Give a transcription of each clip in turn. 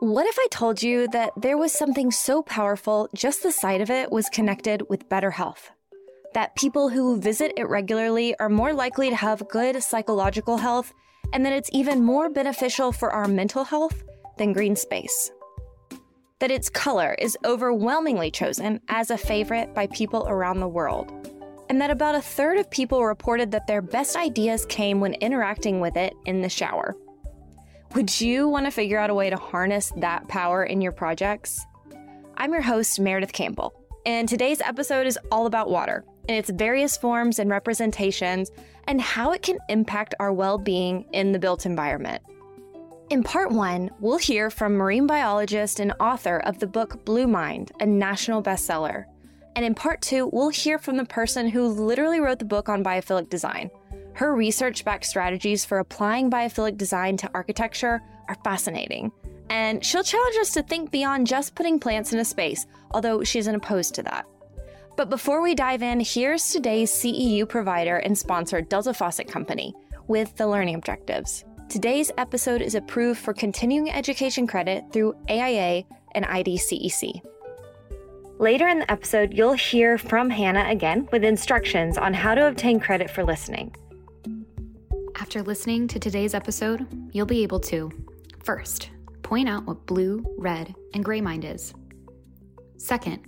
What if I told you that there was something so powerful, just the sight of it was connected with better health? That people who visit it regularly are more likely to have good psychological health, and that it's even more beneficial for our mental health than green space? That its color is overwhelmingly chosen as a favorite by people around the world, and that about a third of people reported that their best ideas came when interacting with it in the shower. Would you want to figure out a way to harness that power in your projects? I'm your host, Meredith Campbell, and today's episode is all about water in its various forms and representations and how it can impact our well being in the built environment. In part one, we'll hear from marine biologist and author of the book Blue Mind, a national bestseller. And in part two, we'll hear from the person who literally wrote the book on biophilic design. Her research backed strategies for applying biophilic design to architecture are fascinating. And she'll challenge us to think beyond just putting plants in a space, although she isn't opposed to that. But before we dive in, here's today's CEU provider and sponsor, Delta Faucet Company, with the learning objectives. Today's episode is approved for continuing education credit through AIA and IDCEC. Later in the episode, you'll hear from Hannah again with instructions on how to obtain credit for listening. After listening to today's episode, you'll be able to first, point out what blue, red, and gray mind is. Second,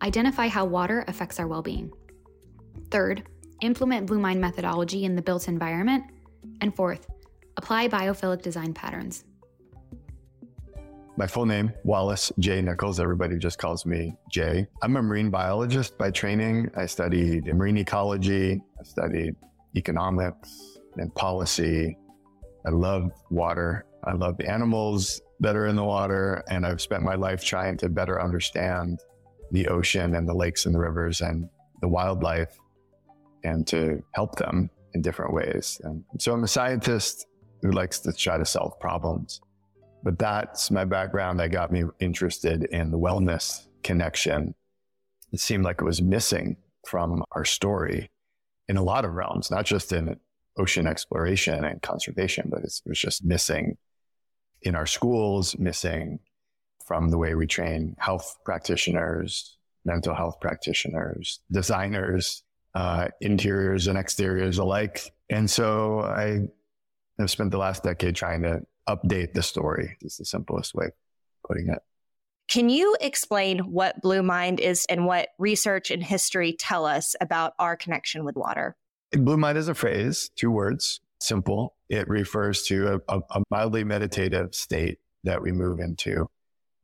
identify how water affects our well being. Third, implement Blue Mind methodology in the built environment. And fourth, apply biophilic design patterns. My full name, Wallace J. Nichols. Everybody just calls me Jay. I'm a marine biologist by training. I studied marine ecology, I studied economics, and policy. I love water. I love the animals that are in the water. And I've spent my life trying to better understand the ocean and the lakes and the rivers and the wildlife and to help them in different ways. And so I'm a scientist who likes to try to solve problems. But that's my background that got me interested in the wellness connection. It seemed like it was missing from our story in a lot of realms, not just in ocean exploration and conservation, but it was just missing in our schools, missing from the way we train health practitioners, mental health practitioners, designers, uh, interiors and exteriors alike. And so I have spent the last decade trying to update the story. Is the simplest way of putting it. Can you explain what Blue Mind is and what research and history tell us about our connection with water? Blue mind is a phrase, two words, simple. It refers to a, a, mildly meditative state that we move into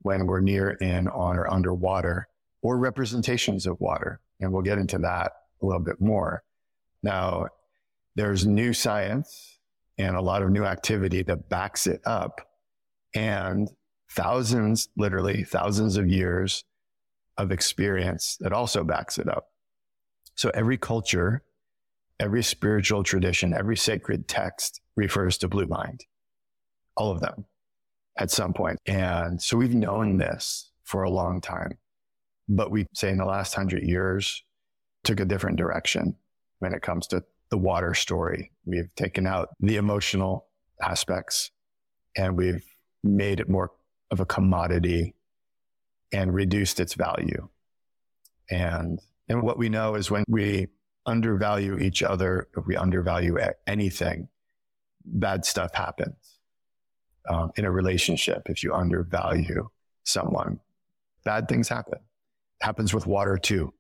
when we're near, in, on, or underwater, or representations of water. And we'll get into that a little bit more. Now, there's new science and a lot of new activity that backs it up. And thousands, literally thousands of years of experience that also backs it up. So every culture every spiritual tradition, every sacred text refers to blue mind, all of them at some point. And so we've known this for a long time, but we say in the last hundred years took a different direction when it comes to the water story. We've taken out the emotional aspects and we've made it more of a commodity and reduced its value. And, and what we know is when we undervalue each other, if we undervalue anything, bad stuff happens um, in a relationship. If you undervalue someone, bad things happen. Happens with water too.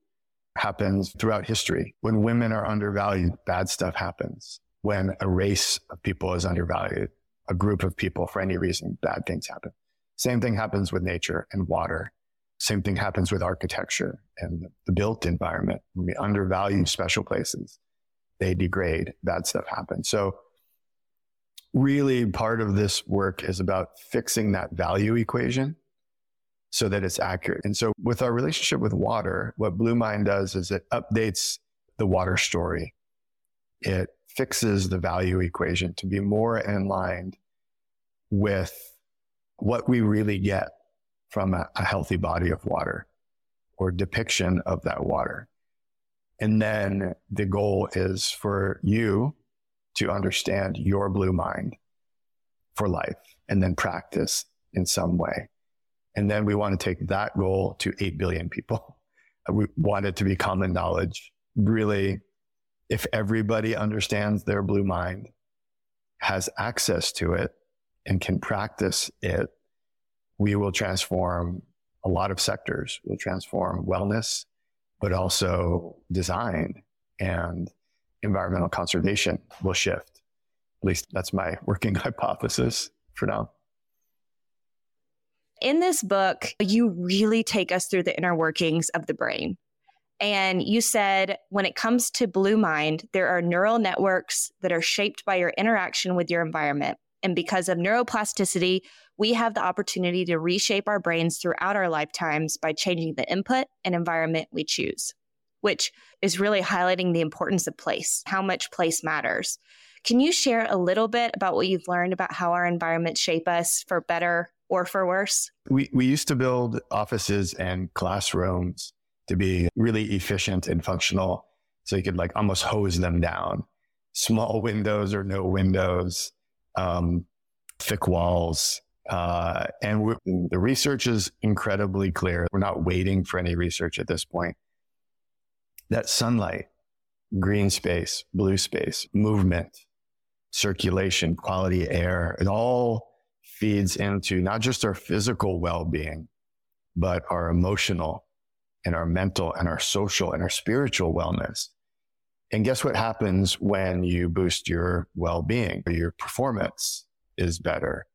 Happens throughout history. When women are undervalued, bad stuff happens. When a race of people is undervalued, a group of people for any reason, bad things happen. Same thing happens with nature and water same thing happens with architecture and the built environment. We undervalue special places, they degrade, bad stuff happens. So really part of this work is about fixing that value equation so that it's accurate. And so with our relationship with water, what Blue Mind does is it updates the water story. It fixes the value equation to be more in line with what we really get from a, a healthy body of water or depiction of that water. And then the goal is for you to understand your blue mind for life and then practice in some way. And then we want to take that goal to 8 billion people. We want it to be common knowledge. Really, if everybody understands their blue mind, has access to it, and can practice it, we will transform a lot of sectors. We'll transform wellness, but also design and environmental conservation will shift. At least that's my working hypothesis for now. In this book, you really take us through the inner workings of the brain. And you said when it comes to Blue Mind, there are neural networks that are shaped by your interaction with your environment. And because of neuroplasticity, we have the opportunity to reshape our brains throughout our lifetimes by changing the input and environment we choose, which is really highlighting the importance of place, how much place matters. Can you share a little bit about what you've learned about how our environments shape us for better or for worse? We, we used to build offices and classrooms to be really efficient and functional. So you could like almost hose them down. Small windows or no windows, um, thick walls. Uh, and the research is incredibly clear. We're not waiting for any research at this point. That sunlight, green space, blue space, movement, circulation, quality air, it all feeds into not just our physical well being, but our emotional and our mental and our social and our spiritual wellness. And guess what happens when you boost your well being? Your performance is better.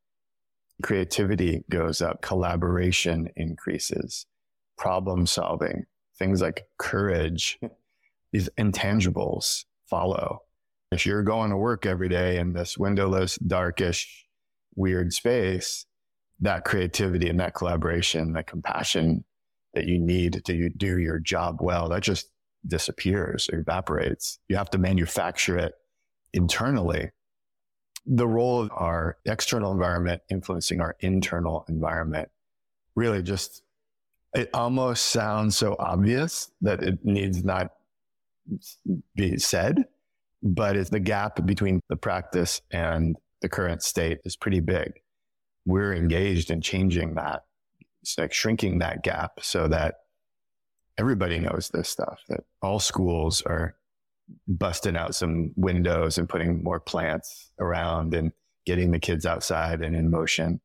Creativity goes up, collaboration increases, problem solving, things like courage, these intangibles follow. If you're going to work every day in this windowless, darkish, weird space, that creativity and that collaboration, that compassion that you need to do your job well, that just disappears or evaporates. You have to manufacture it internally. The role of our external environment influencing our internal environment really just, it almost sounds so obvious that it needs not be said, but it's the gap between the practice and the current state is pretty big. We're engaged in changing that. It's like shrinking that gap so that everybody knows this stuff, that all schools are busting out some windows and putting more plants around and getting the kids outside and in motion.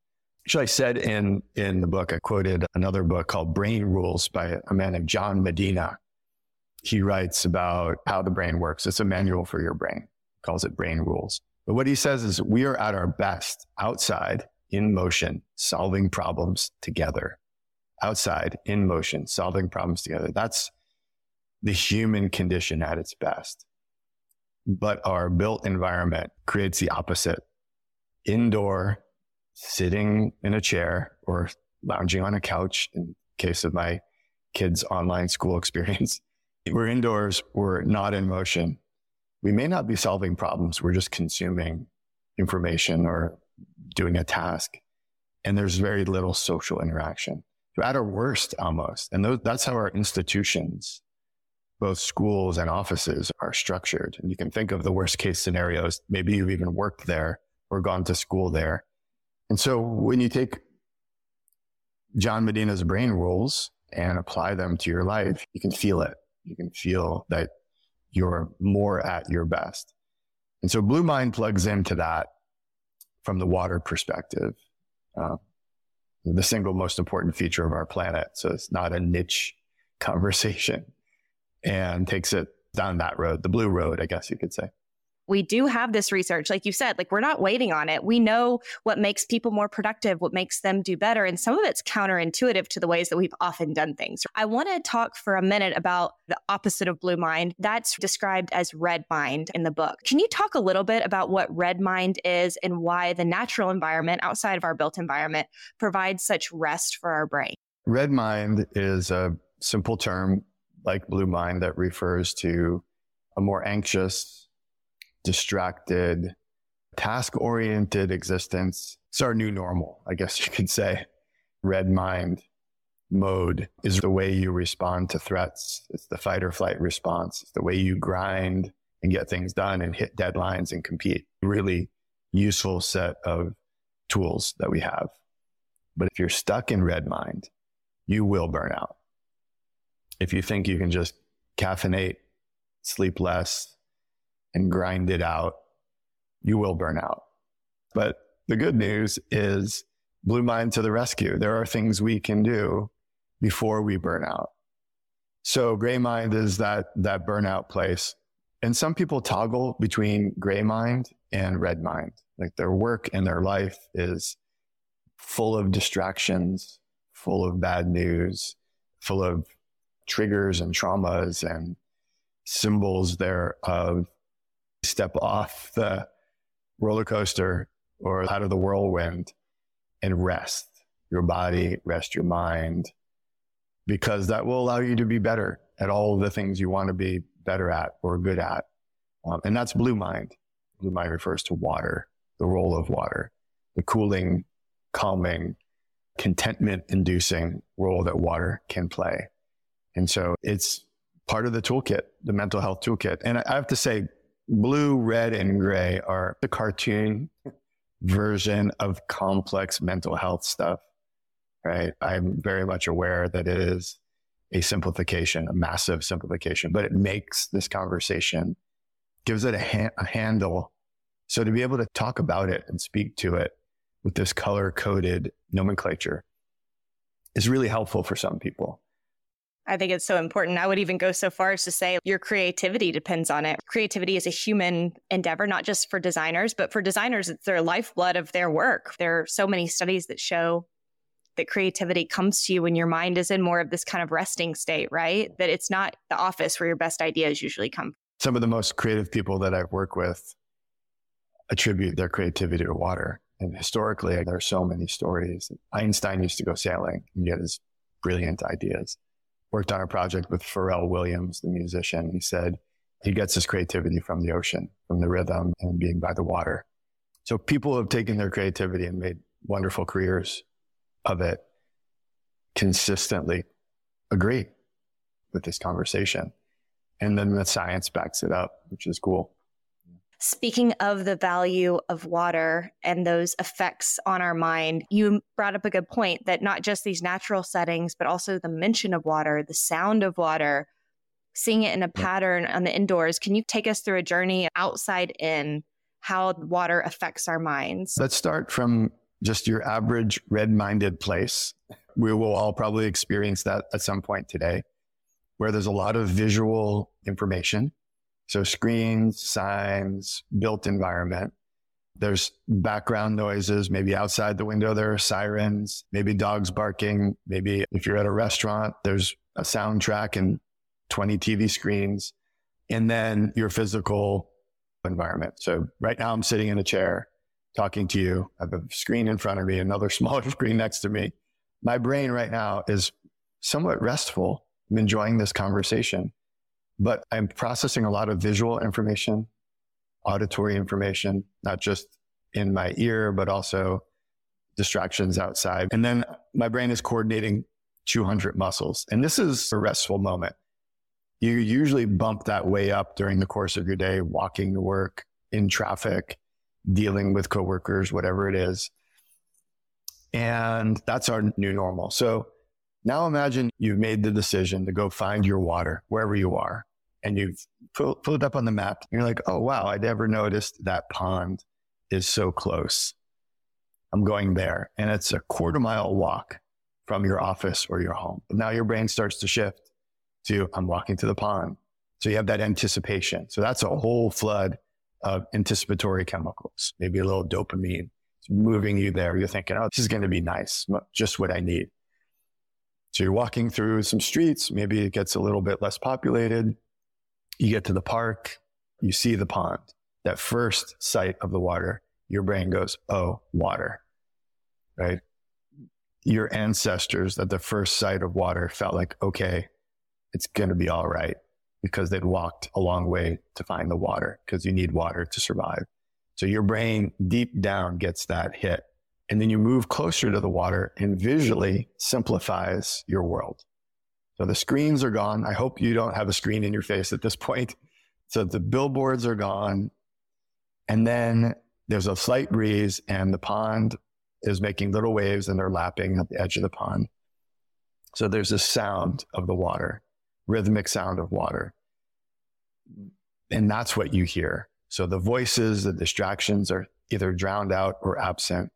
Actually, I said in, in the book, I quoted another book called Brain Rules by a man named John Medina. He writes about how the brain works. It's a manual for your brain, he calls it Brain Rules. But what he says is we are at our best outside in motion, solving problems together. Outside in motion, solving problems together. That's the human condition at its best. But our built environment creates the opposite. Indoor, sitting in a chair or lounging on a couch in case of my kids' online school experience. We're indoors, we're not in motion we may not be solving problems. We're just consuming information or doing a task. And there's very little social interaction. At our worst, almost. And those, that's how our institutions, both schools and offices, are structured. And you can think of the worst case scenarios. Maybe you've even worked there or gone to school there. And so when you take John Medina's brain rules and apply them to your life, you can feel it. You can feel that you're more at your best. And so Blue Mind plugs into that from the water perspective. Uh, the single most important feature of our planet. So it's not a niche conversation and takes it down that road, the blue road, I guess you could say. We do have this research. Like you said like we're not waiting on it. We know what makes people more productive what makes them do better and some of it's counterintuitive to the ways that we've often done things. I want to talk for a minute about the opposite of blue mind. That's described as red mind in the book. Can you talk a little bit about what red mind is and why the natural environment outside of our built environment provides such rest for our brain? Red mind is a simple term like blue mind that refers to a more anxious distracted, task oriented existence. It's our new normal, I guess you could say. Red mind mode is the way you respond to threats. It's the fight or flight response. It's the way you grind and get things done and hit deadlines and compete. Really useful set of tools that we have. But if you're stuck in red mind, you will burn out. If you think you can just caffeinate, sleep less, and grind it out, you will burn out. But the good news is Blue Mind to the rescue. There are things we can do before we burn out. So gray mind is that, that burnout place. And some people toggle between gray mind and red mind. Like their work and their life is full of distractions, full of bad news, full of triggers and traumas and symbols there of step off the roller coaster or out of the whirlwind and rest your body, rest your mind, because that will allow you to be better at all the things you want to be better at or good at. Um, and that's blue mind. Blue mind refers to water, the role of water, the cooling, calming, contentment inducing role that water can play. And so it's part of the toolkit, the mental health toolkit. And I have to say, blue, red, and gray are the cartoon version of complex mental health stuff, right? I'm very much aware that it is a simplification, a massive simplification, but it makes this conversation, gives it a, ha- a handle. So to be able to talk about it and speak to it with this color coded nomenclature is really helpful for some people. I think it's so important. I would even go so far as to say your creativity depends on it. Creativity is a human endeavor, not just for designers, but for designers, it's their lifeblood of their work. There are so many studies that show that creativity comes to you when your mind is in more of this kind of resting state, right? That it's not the office where your best ideas usually come. Some of the most creative people that I've worked with attribute their creativity to water. And historically, there are so many stories. Einstein used to go sailing and get his brilliant ideas worked on a project with Pharrell Williams, the musician. He said he gets his creativity from the ocean, from the rhythm and being by the water. So people have taken their creativity and made wonderful careers of it consistently agree with this conversation. And then the science backs it up, which is cool. Speaking of the value of water and those effects on our mind, you brought up a good point that not just these natural settings, but also the mention of water, the sound of water, seeing it in a pattern on the indoors. Can you take us through a journey outside in how water affects our minds? Let's start from just your average red minded place. We will all probably experience that at some point today, where there's a lot of visual information so screens, signs, built environment. There's background noises. Maybe outside the window, there are sirens, maybe dogs barking. Maybe if you're at a restaurant, there's a soundtrack and 20 TV screens. And then your physical environment. So right now I'm sitting in a chair talking to you. I have a screen in front of me, another smaller screen next to me. My brain right now is somewhat restful. I'm enjoying this conversation but I'm processing a lot of visual information, auditory information, not just in my ear, but also distractions outside. And then my brain is coordinating 200 muscles. And this is a restful moment. You usually bump that way up during the course of your day, walking to work, in traffic, dealing with coworkers, whatever it is. And that's our new normal. So now imagine you've made the decision to go find your water wherever you are and you've pulled it up on the map. And you're like, oh, wow, I never noticed that pond is so close. I'm going there. And it's a quarter mile walk from your office or your home. Now your brain starts to shift to I'm walking to the pond. So you have that anticipation. So that's a whole flood of anticipatory chemicals, maybe a little dopamine. It's moving you there. You're thinking, oh, this is going to be nice, just what I need. So you're walking through some streets. Maybe it gets a little bit less populated. You get to the park, you see the pond. That first sight of the water, your brain goes, oh, water, right? Your ancestors at the first sight of water felt like, okay, it's going to be all right because they'd walked a long way to find the water because you need water to survive. So your brain deep down gets that hit. And then you move closer to the water and visually simplifies your world. So the screens are gone. I hope you don't have a screen in your face at this point. So the billboards are gone. And then there's a slight breeze and the pond is making little waves and they're lapping at the edge of the pond. So there's a sound of the water, rhythmic sound of water. And that's what you hear. So the voices, the distractions are either drowned out or absent,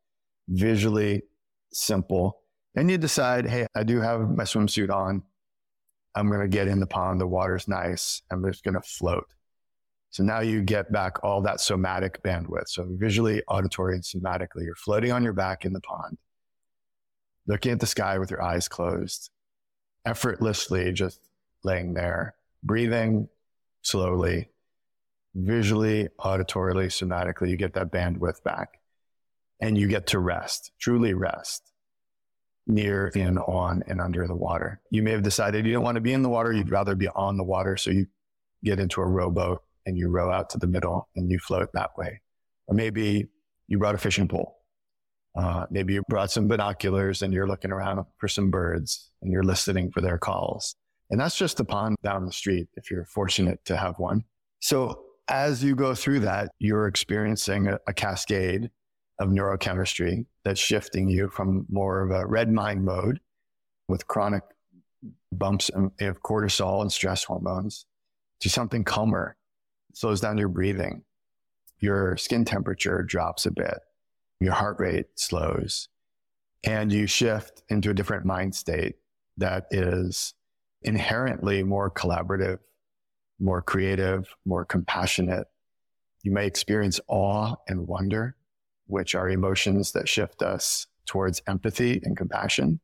visually simple. And you decide, hey, I do have my swimsuit on. I'm going to get in the pond. The water's nice. I'm just going to float. So now you get back all that somatic bandwidth. So visually, auditory, and somatically, you're floating on your back in the pond, looking at the sky with your eyes closed, effortlessly just laying there, breathing slowly, visually, auditorily, somatically, you get that bandwidth back and you get to rest, truly rest near, in, on, and under the water. You may have decided you don't want to be in the water. You'd rather be on the water. So you get into a rowboat and you row out to the middle and you float that way. Or maybe you brought a fishing pole. Uh, maybe you brought some binoculars and you're looking around for some birds and you're listening for their calls. And that's just the pond down the street if you're fortunate to have one. So as you go through that, you're experiencing a, a cascade of neurochemistry that's shifting you from more of a red mind mode with chronic bumps of cortisol and stress hormones to something calmer slows down your breathing. Your skin temperature drops a bit. Your heart rate slows and you shift into a different mind state that is inherently more collaborative, more creative, more compassionate. You may experience awe and wonder, which are emotions that shift us towards empathy and compassion.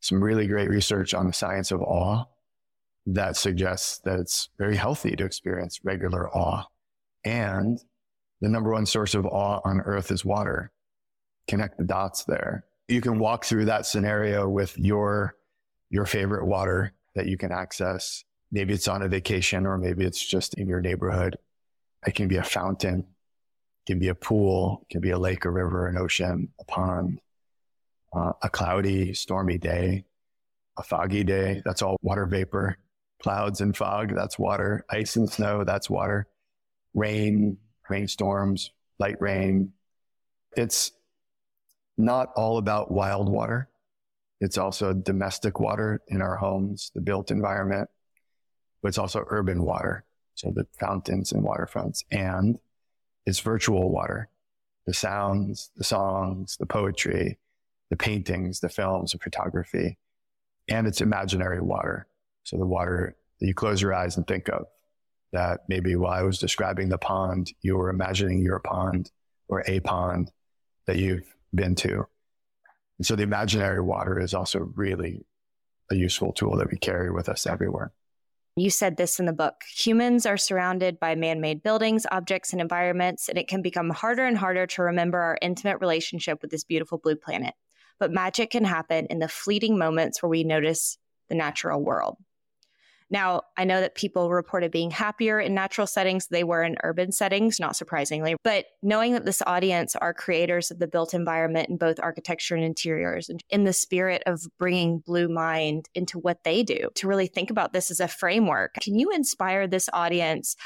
Some really great research on the science of awe that suggests that it's very healthy to experience regular awe. And the number one source of awe on earth is water. Connect the dots there. You can walk through that scenario with your, your favorite water that you can access. Maybe it's on a vacation or maybe it's just in your neighborhood. It can be a fountain, it can be a pool, it can be a lake, a river, an ocean, a pond, uh, a cloudy, stormy day, a foggy day. That's all water vapor clouds and fog, that's water. Ice and snow, that's water. Rain, rainstorms, light rain. It's not all about wild water. It's also domestic water in our homes, the built environment, but it's also urban water. So the fountains and waterfronts and it's virtual water, the sounds, the songs, the poetry, the paintings, the films, the photography, and it's imaginary water. So the water that you close your eyes and think of that maybe while I was describing the pond, you were imagining your pond or a pond that you've been to. And so the imaginary water is also really a useful tool that we carry with us everywhere. You said this in the book. Humans are surrounded by man made buildings, objects, and environments, and it can become harder and harder to remember our intimate relationship with this beautiful blue planet. But magic can happen in the fleeting moments where we notice the natural world. Now, I know that people reported being happier in natural settings they were in urban settings, not surprisingly. But knowing that this audience are creators of the built environment in both architecture and interiors, and in the spirit of bringing Blue Mind into what they do, to really think about this as a framework, can you inspire this audience?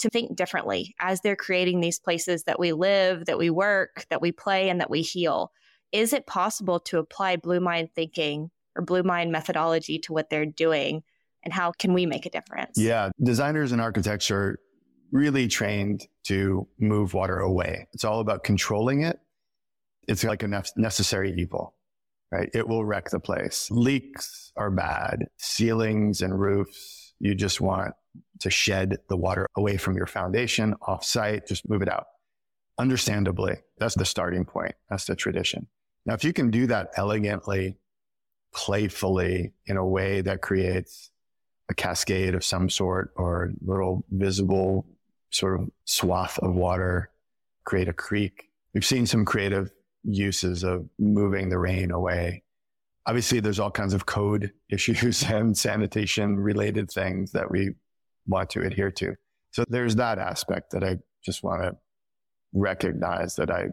To think differently as they're creating these places that we live, that we work, that we play, and that we heal. Is it possible to apply Blue Mind thinking or Blue Mind methodology to what they're doing and how can we make a difference? Yeah, designers and architects are really trained to move water away. It's all about controlling it. It's like a necessary evil, right? It will wreck the place. Leaks are bad. Ceilings and roofs, you just want to shed the water away from your foundation off site, just move it out. Understandably, that's the starting point. That's the tradition. Now, if you can do that elegantly, playfully, in a way that creates a cascade of some sort or little visible sort of swath of water create a creek. We've seen some creative uses of moving the rain away. Obviously, there's all kinds of code issues and sanitation related things that we want to adhere to. So there's that aspect that I just want to recognize that I,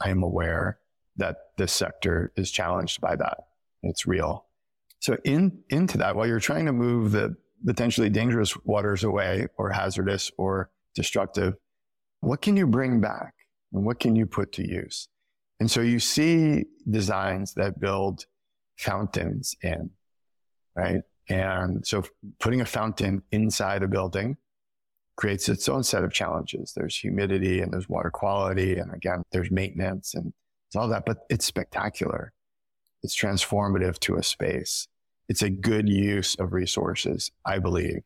I am aware that this sector is challenged by that. It's real. So in into that, while you're trying to move the potentially dangerous waters away or hazardous or destructive, what can you bring back and what can you put to use? And so you see designs that build fountains in, right? And so putting a fountain inside a building creates its own set of challenges. There's humidity and there's water quality. And again, there's maintenance and it's all that, but it's spectacular. It's transformative to a space. It's a good use of resources, I believe,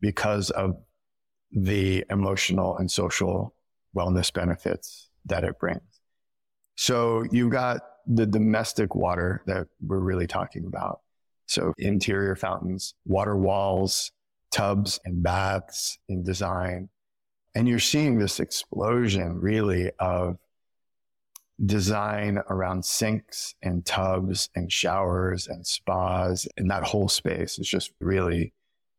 because of the emotional and social wellness benefits that it brings. So you've got the domestic water that we're really talking about. So interior fountains, water walls, tubs and baths in design. And you're seeing this explosion really of design around sinks and tubs and showers and spas. And that whole space is just really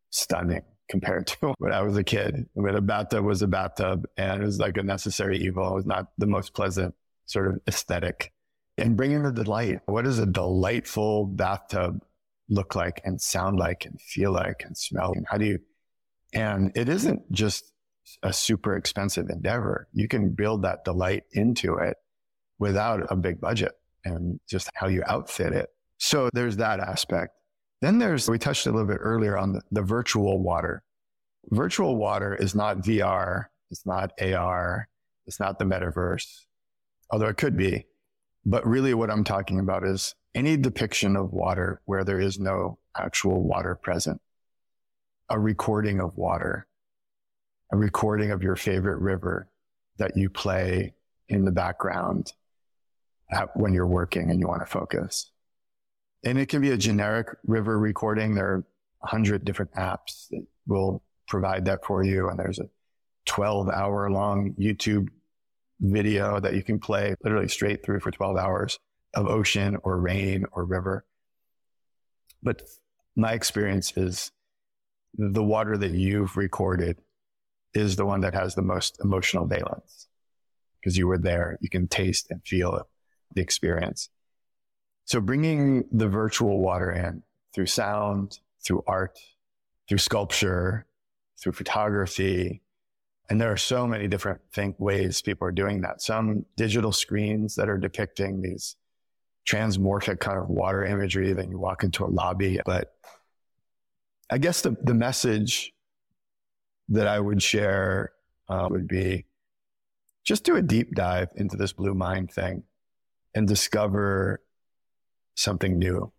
stunning compared to when I was a kid. When a bathtub was a bathtub and it was like a necessary evil. It was not the most pleasant sort of aesthetic. And bringing the delight. What does a delightful bathtub look like and sound like and feel like and smell? And how do you, and it isn't just a super expensive endeavor. You can build that delight into it without a big budget and just how you outfit it. So there's that aspect. Then there's, we touched a little bit earlier on the, the virtual water. Virtual water is not VR. It's not AR. It's not the metaverse, although it could be. But really what I'm talking about is any depiction of water where there is no actual water present, a recording of water, a recording of your favorite river that you play in the background Uh, when you're working and you want to focus. And it can be a generic river recording. There are a hundred different apps that will provide that for you. And there's a 12 hour long YouTube video that you can play literally straight through for 12 hours of ocean or rain or river. But my experience is the water that you've recorded is the one that has the most emotional valence because you were there. You can taste and feel the experience. So bringing the virtual water in through sound, through art, through sculpture, through photography, and there are so many different think ways people are doing that. Some digital screens that are depicting these transmorphic kind of water imagery. Then you walk into a lobby. But I guess the, the message that I would share uh, would be just do a deep dive into this blue mind thing and discover something new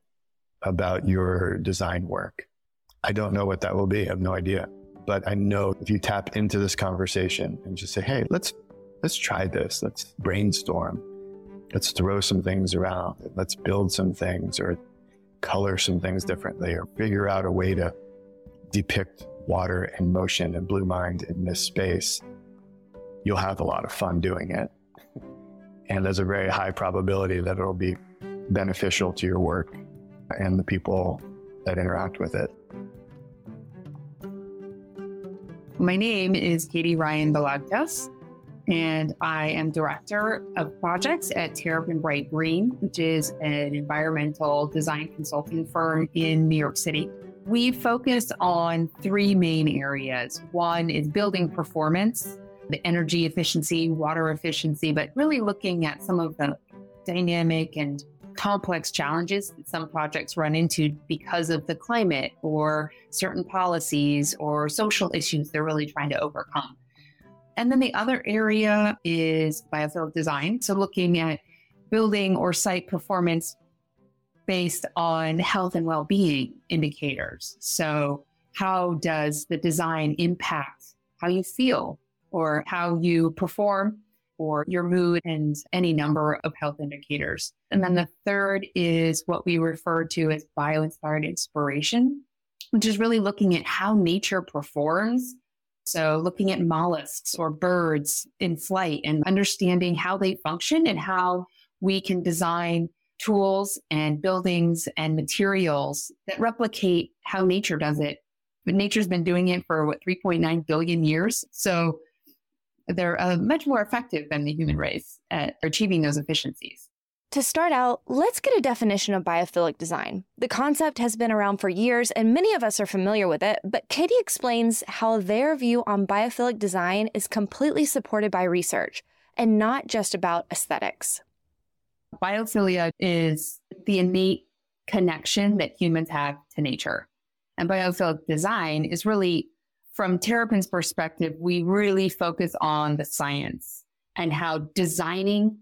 about your design work. I don't know what that will be. I have no idea. But I know if you tap into this conversation and just say, hey, let's let's try this. Let's brainstorm. Let's throw some things around. Let's build some things or color some things differently or figure out a way to depict water and motion and blue mind in this space. You'll have a lot of fun doing it. And there's a very high probability that it'll be beneficial to your work and the people that interact with it. My name is Catie Ryan Balagtas, and I am Director of Projects at Terrapin Bright Green, which is an environmental design consulting firm in New York City. We focus on three main areas. One is building performance, the energy efficiency, water efficiency, but really looking at some of the dynamic and complex challenges that some projects run into because of the climate or certain policies or social issues they're really trying to overcome. And then the other area is biophilic design. So looking at building or site performance based on health and well being indicators. So, how does the design impact how you feel or how you perform or your mood and any number of health indicators. And then the third is what we refer to as bio inspired inspiration, which is really looking at how nature performs. So, looking at mollusks or birds in flight and understanding how they function and how we can design tools and buildings and materials that replicate how nature does it. But nature's been doing it for what, 3.9 billion years? So, they're uh, much more effective than the human race at achieving those efficiencies. To start out, let's get a definition of biophilic design. The concept has been around for years and many of us are familiar with it, but Catie explains how their view on biophilic design is completely supported by research and not just about aesthetics. Biophilia is the innate connection that humans have to nature. And biophilic design is really, from Terrapin's perspective, we really focus on the science and how designing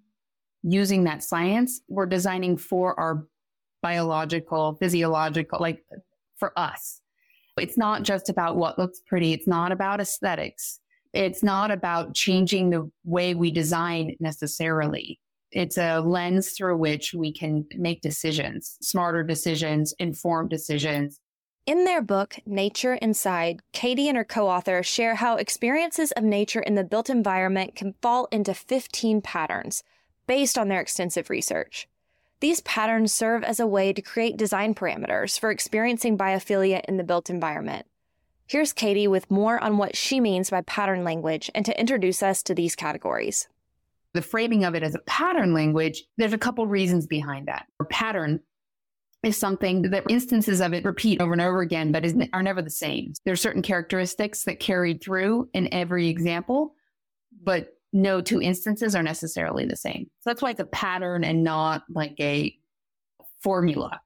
using that science, we're designing for our biological, physiological, like for us. It's not just about what looks pretty. It's not about aesthetics. It's not about changing the way we design necessarily. It's a lens through which we can make decisions, smarter decisions, informed decisions. In their book, Nature Inside, Catie and her co author share how experiences of nature in the built environment can fall into 15 patterns based on their extensive research. These patterns serve as a way to create design parameters for experiencing biophilia in the built environment. Here's Catie with more on what she means by pattern language and to introduce us to these categories. The framing of it as a pattern language, there's a couple reasons behind that. A pattern is something that instances of it repeat over and over again, but is, are never the same. There are certain characteristics that carried through in every example, but no two instances are necessarily the same. So that's why it's a pattern and not like a formula.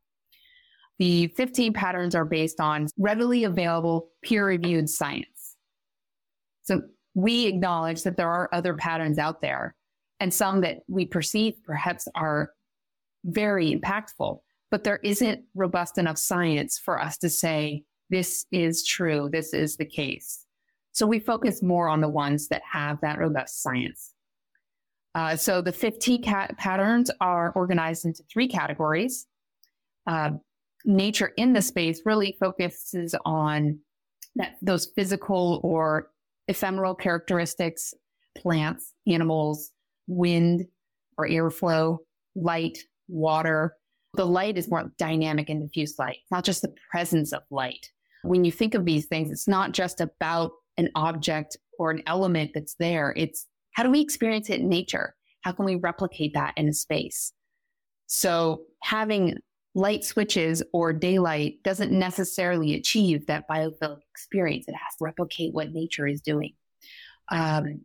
The 15 patterns are based on readily available peer reviewed science. So we acknowledge that there are other patterns out there and some that we perceive perhaps are very impactful, but there isn't robust enough science for us to say this is true, this is the case. So we focus more on the ones that have that robust science. Uh, so the 15 cat patterns are organized into three categories. Uh, nature in the space really focuses on that, those physical or ephemeral characteristics, plants, animals, wind or airflow, light, water. The light is more dynamic and diffuse light, not just the presence of light. When you think of these things, it's not just about an object or an element that's there. It's how do we experience it in nature? How can we replicate that in a space? So having light switches or daylight doesn't necessarily achieve that biophilic experience. It has to replicate what nature is doing. Um,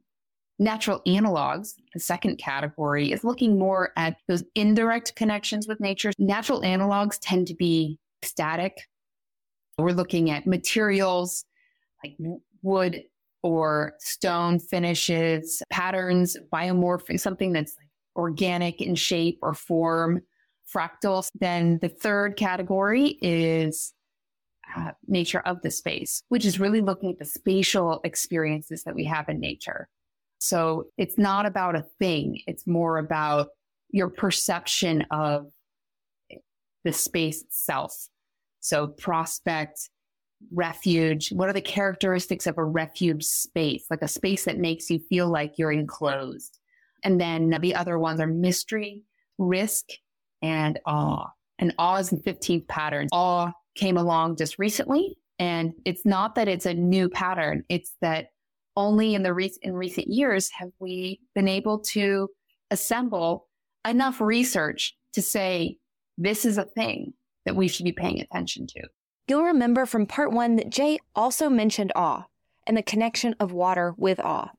natural analogs, the second category, is looking more at those indirect connections with nature. Natural analogs tend to be static. We're looking at materials like wood or stone finishes, patterns, biomorphic, something that's organic in shape or form, fractals. Then the third category is uh, nature of the space, which is really looking at the spatial experiences that we have in nature. So it's not about a thing, it's more about your perception of the space itself. So prospect, refuge? What are the characteristics of a refuge space, like a space that makes you feel like you're enclosed? And then the other ones are mystery, risk, and awe. And awe is the 15th pattern. Awe came along just recently. And it's not that it's a new pattern, it's that only in the re- in recent years have we been able to assemble enough research to say this is a thing that we should be paying attention to. You'll remember from part one that Jay also mentioned awe and the connection of water with awe.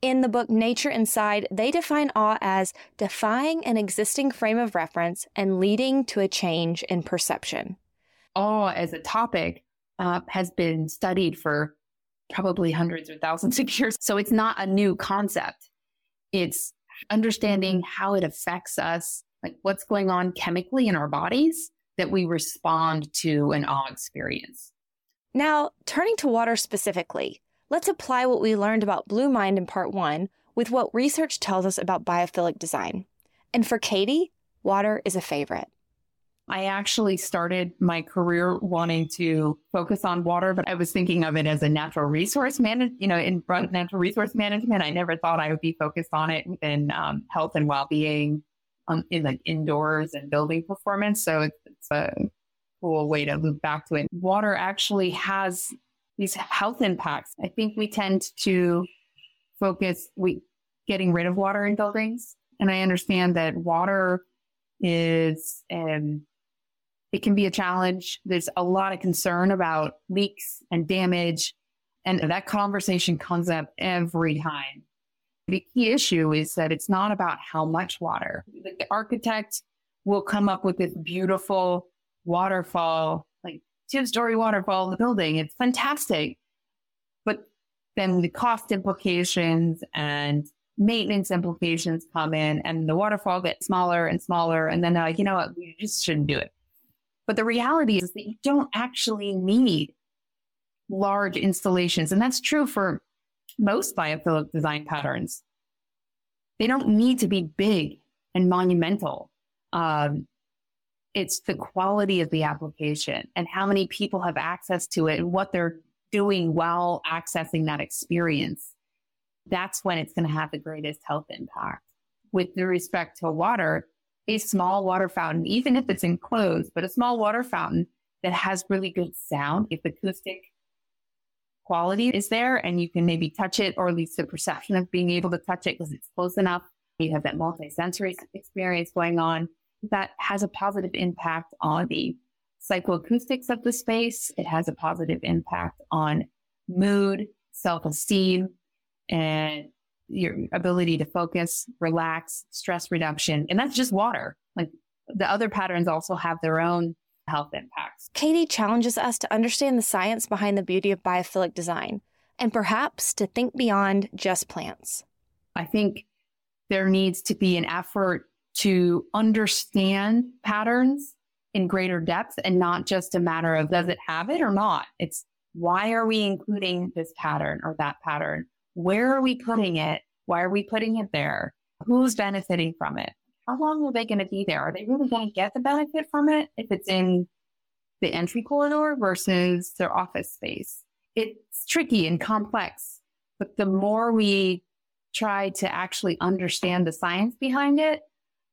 In the book Nature Inside, they define awe as defying an existing frame of reference and leading to a change in perception. Awe as a topic uh, has been studied for probably hundreds or thousands of years. So it's not a new concept. It's understanding how it affects us, like what's going on chemically in our bodies that we respond to an awe experience. Now, turning to water specifically, let's apply what we learned about Blue Mind in part one with what research tells us about biophilic design. And for Catie, water is a favorite. I actually started my career wanting to focus on water, but I was thinking of it as a natural resource management, you know, in natural resource management. I never thought I would be focused on it in um, health and well-being um, in like indoors and building performance. So it's, it's a cool way to loop back to it. Water actually has these health impacts. I think we tend to focus we getting rid of water in buildings, and I understand that water is um, it can be a challenge. There's a lot of concern about leaks and damage, and that conversation comes up every time The key issue is that it's not about how much water. The architect will come up with this beautiful waterfall, like two story waterfall in the building. It's fantastic. But then the cost implications and maintenance implications come in and the waterfall gets smaller and smaller. And then they're like, you know what, we just shouldn't do it. But the reality is that you don't actually need large installations. And that's true for most biophilic design patterns. They don't need to be big and monumental. Um, it's the quality of the application and how many people have access to it and what they're doing while accessing that experience. That's when it's going to have the greatest health impact. With respect to water, a small water fountain, even if it's enclosed, but a small water fountain that has really good sound, if acoustic quality is there and you can maybe touch it or at least the perception of being able to touch it because it's close enough. You have that multi-sensory experience going on that has a positive impact on the psychoacoustics of the space. It has a positive impact on mood, self-esteem, and your ability to focus, relax, stress reduction. And that's just water. Like the other patterns also have their own health impacts. Catie challenges us to understand the science behind the beauty of biophilic design and perhaps to think beyond just plants. I think there needs to be an effort to understand patterns in greater depth and not just a matter of does it have it or not. It's why are we including this pattern or that pattern? Where are we putting it? Why are we putting it there? Who's benefiting from it? how long are they going to be there? Are they really going to get the benefit from it if it's in the entry corridor versus their office space? It's tricky and complex, but the more we try to actually understand the science behind it,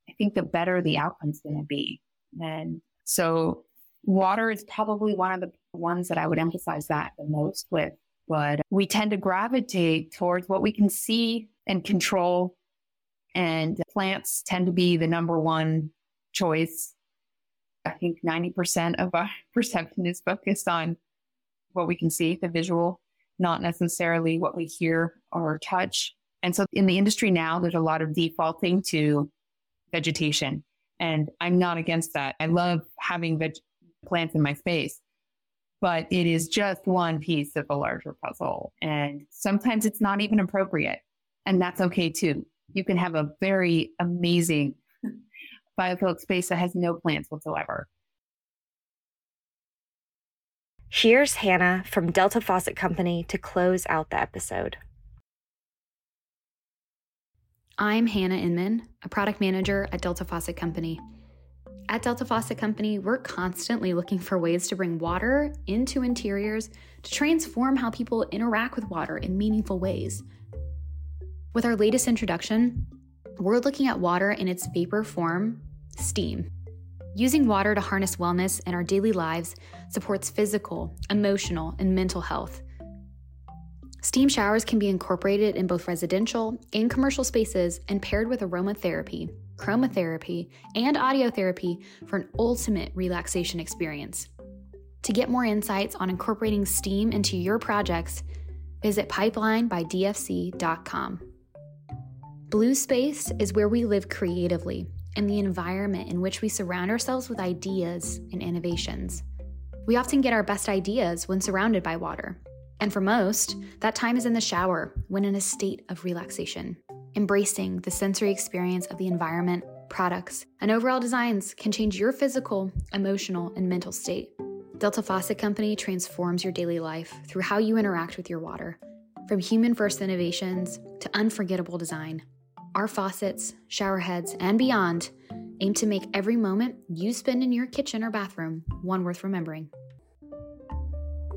I think the better the outcome's going to be. And so water is probably one of the ones that I would emphasize that the most with, but we tend to gravitate towards what we can see and control and plants tend to be the number one choice. I think 90% of our perception is focused on what we can see, the visual, not necessarily what we hear or touch. And so in the industry now, there's a lot of defaulting to vegetation. And I'm not against that. I love having veg- plants in my space, but it is just one piece of a larger puzzle. And sometimes it's not even appropriate. And that's okay too you can have a very amazing biophilic space that has no plants whatsoever. Here's Hannah from Delta Faucet Company to close out the episode. I'm Hannah Inman, a product manager at Delta Faucet Company. At Delta Faucet Company, we're constantly looking for ways to bring water into interiors to transform how people interact with water in meaningful ways. With our latest introduction, we're looking at water in its vapor form, steam. Using water to harness wellness in our daily lives supports physical, emotional, and mental health. Steam showers can be incorporated in both residential and commercial spaces and paired with aromatherapy, chromotherapy, and audiotherapy for an ultimate relaxation experience. To get more insights on incorporating steam into your projects, visit pipelinebydfc.com. Blue space is where we live creatively and the environment in which we surround ourselves with ideas and innovations. We often get our best ideas when surrounded by water. And for most, that time is in the shower when in a state of relaxation. Embracing the sensory experience of the environment, products, and overall designs can change your physical, emotional, and mental state. Delta Faucet Company transforms your daily life through how you interact with your water, from human first innovations to unforgettable design. Our faucets, shower heads, and beyond aim to make every moment you spend in your kitchen or bathroom one worth remembering.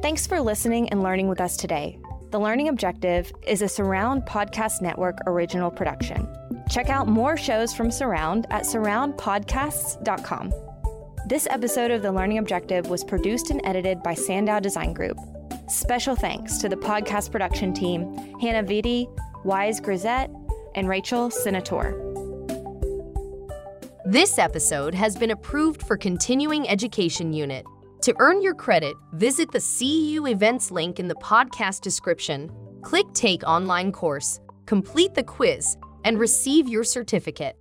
Thanks for listening and learning with us today. The Learning Objective is a Surround Podcast Network original production. Check out more shows from Surround at surroundpodcasts.com. This episode of The Learning Objective was produced and edited by Sandow Design Group. Special thanks to the podcast production team Hannah Vitti, Wise Grisette, and Rachel Senator. This episode has been approved for Continuing Education Unit. To earn your credit, visit the CEU events link in the podcast description. Click Take Online Course. complete the quiz, and receive your certificate.